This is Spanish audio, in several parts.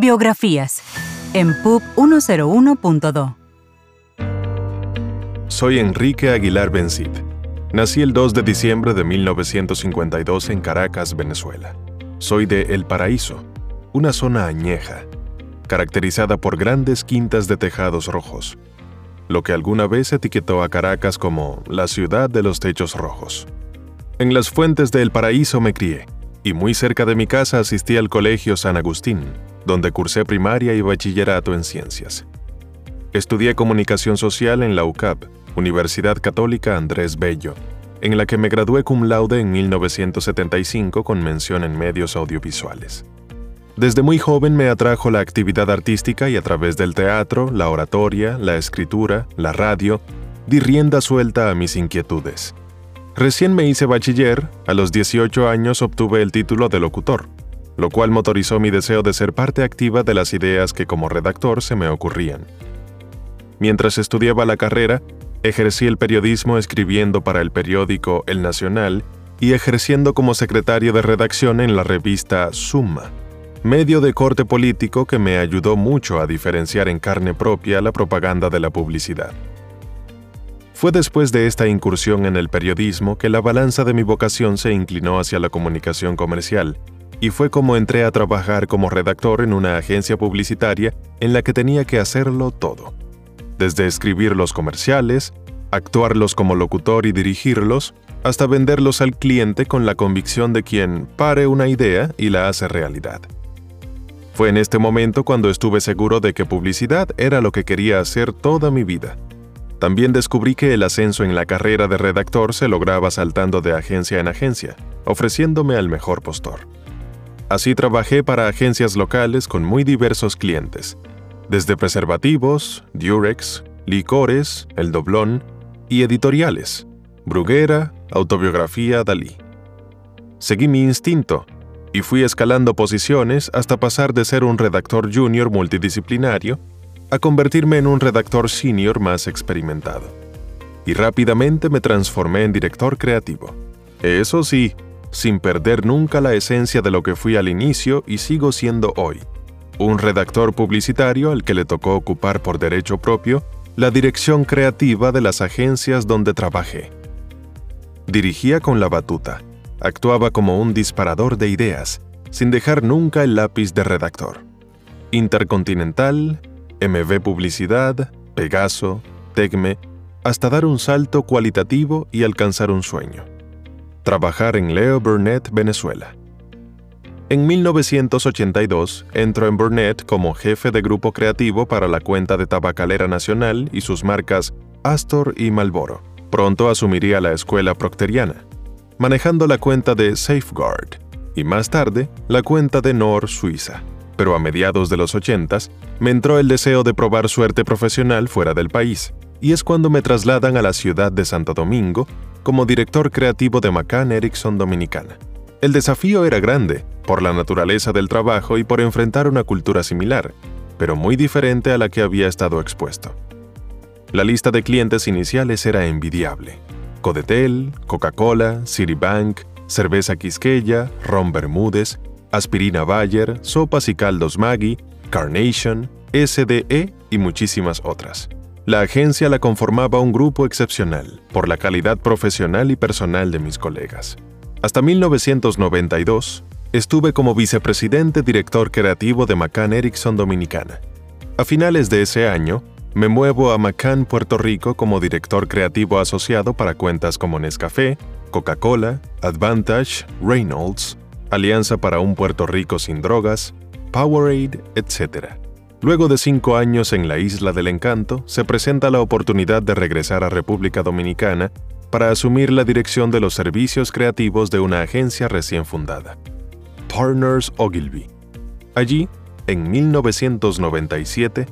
Biografías en PUB 101.2. Soy Enrique Aguilar Bencid. Nací el 2 de diciembre de 1952 en Caracas, Venezuela. Soy de El Paraíso, una zona añeja, caracterizada por grandes quintas de tejados rojos, lo que alguna vez etiquetó a Caracas como la ciudad de los techos rojos. En las fuentes de El Paraíso me crié, y muy cerca de mi casa asistí al Colegio San Agustín, donde cursé primaria y bachillerato en ciencias. Estudié comunicación social en la UCAP, Universidad Católica Andrés Bello, en la que me gradué cum laude en 1975 con mención en medios audiovisuales. Desde muy joven me atrajo la actividad artística y a través del teatro, la oratoria, la escritura, la radio, di rienda suelta a mis inquietudes. Recién me hice bachiller, a los 18 años obtuve el título de locutor, lo cual motorizó mi deseo de ser parte activa de las ideas que como redactor se me ocurrían. Mientras estudiaba la carrera, ejercí el periodismo escribiendo para el periódico El Nacional y ejerciendo como secretario de redacción en la revista Suma, medio de corte político que me ayudó mucho a diferenciar en carne propia la propaganda de la publicidad. Fue después de esta incursión en el periodismo que la balanza de mi vocación se inclinó hacia la comunicación comercial, y fue como entré a trabajar como redactor en una agencia publicitaria en la que tenía que hacerlo todo. Desde escribir los comerciales, actuarlos como locutor y dirigirlos, hasta venderlos al cliente con la convicción de quien pare una idea y la hace realidad. Fue en este momento cuando estuve seguro de que publicidad era lo que quería hacer toda mi vida. También descubrí que el ascenso en la carrera de redactor se lograba saltando de agencia en agencia, ofreciéndome al mejor postor. Así trabajé para agencias locales con muy diversos clientes, desde preservativos, Durex, licores, El Doblón y editoriales, Bruguera, Autobiografía Dalí. Seguí mi instinto y fui escalando posiciones hasta pasar de ser un redactor junior multidisciplinario a convertirme en un redactor senior más experimentado. Y rápidamente me transformé en director creativo. Eso sí, sin perder nunca la esencia de lo que fui al inicio y sigo siendo hoy, un redactor publicitario al que le tocó ocupar por derecho propio la dirección creativa de las agencias donde trabajé. Dirigía con la batuta, actuaba como un disparador de ideas, sin dejar nunca el lápiz de redactor. Intercontinental, MV Publicidad, Pegaso, Tecme, hasta dar un salto cualitativo y alcanzar un sueño. Trabajar en Leo Burnett, Venezuela. En 1982 entró en Burnett como jefe de grupo creativo para la cuenta de Tabacalera Nacional y sus marcas Astor y Malboro. Pronto asumiría la escuela procteriana, manejando la cuenta de Safeguard y más tarde la cuenta de Nor Suiza. Pero a mediados de los 80 me entró el deseo de probar suerte profesional fuera del país, y es cuando me trasladan a la ciudad de Santo Domingo como director creativo de McCann Erickson Dominicana. El desafío era grande, por la naturaleza del trabajo y por enfrentar una cultura similar, pero muy diferente a la que había estado expuesto. La lista de clientes iniciales era envidiable. Codetel, Coca-Cola, Citibank, Cerveza Quisqueya, Ron Bermúdez, Aspirina Bayer, Sopas y Caldos Maggi, Carnation, SDE y muchísimas otras. La agencia la conformaba un grupo excepcional por la calidad profesional y personal de mis colegas. Hasta 1992, estuve como vicepresidente director creativo de McCann Erickson Dominicana. A finales de ese año, me muevo a McCann, Puerto Rico como director creativo asociado para cuentas como Nescafé, Coca-Cola, Advantage, Reynolds, Alianza para un Puerto Rico sin drogas, Powerade, etc. Luego de cinco años en la Isla del Encanto, se presenta la oportunidad de regresar a República Dominicana para asumir la dirección de los servicios creativos de una agencia recién fundada. Partners Ogilvy. Allí, en 1997,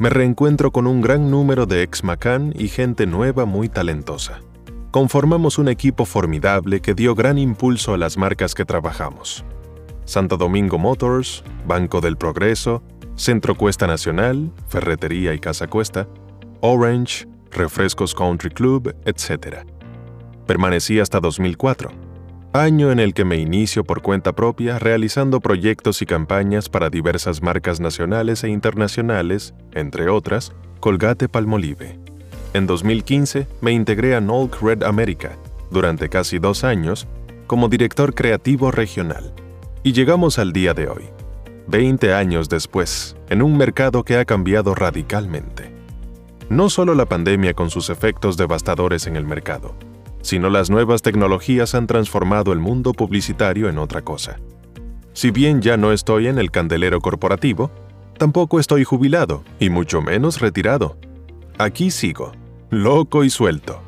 me reencuentro con un gran número de ex Macan y gente nueva muy talentosa. Conformamos un equipo formidable que dio gran impulso a las marcas que trabajamos. Santo Domingo Motors, Banco del Progreso, Centro Cuesta Nacional, Ferretería y Casa Cuesta, Orange, Refrescos Country Club, etc. Permanecí hasta 2004 año en el que me inicio por cuenta propia realizando proyectos y campañas para diversas marcas nacionales e internacionales, entre otras, Colgate Palmolive. En 2015 me integré a Nolk Red America, durante casi dos años, como director creativo regional. Y llegamos al día de hoy, 20 años después, en un mercado que ha cambiado radicalmente. No solo la pandemia con sus efectos devastadores en el mercado, sino las nuevas tecnologías han transformado el mundo publicitario en otra cosa. Si bien ya no estoy en el candelero corporativo, tampoco estoy jubilado, y mucho menos retirado. Aquí sigo, loco y suelto.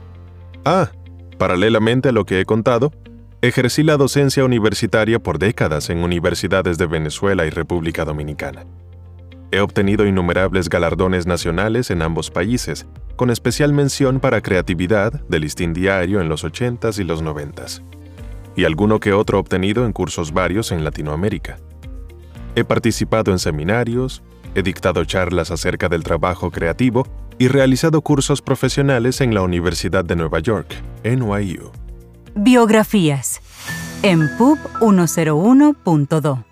Ah, paralelamente a lo que he contado, ejercí la docencia universitaria por décadas en universidades de Venezuela y República Dominicana. He obtenido innumerables galardones nacionales en ambos países, con especial mención para creatividad del listín diario en los 80s y los 90s, y alguno que otro obtenido en cursos varios en Latinoamérica. He participado en seminarios, he dictado charlas acerca del trabajo creativo y realizado cursos profesionales en la Universidad de Nueva York, NYU. Biografías. En PUB 101.2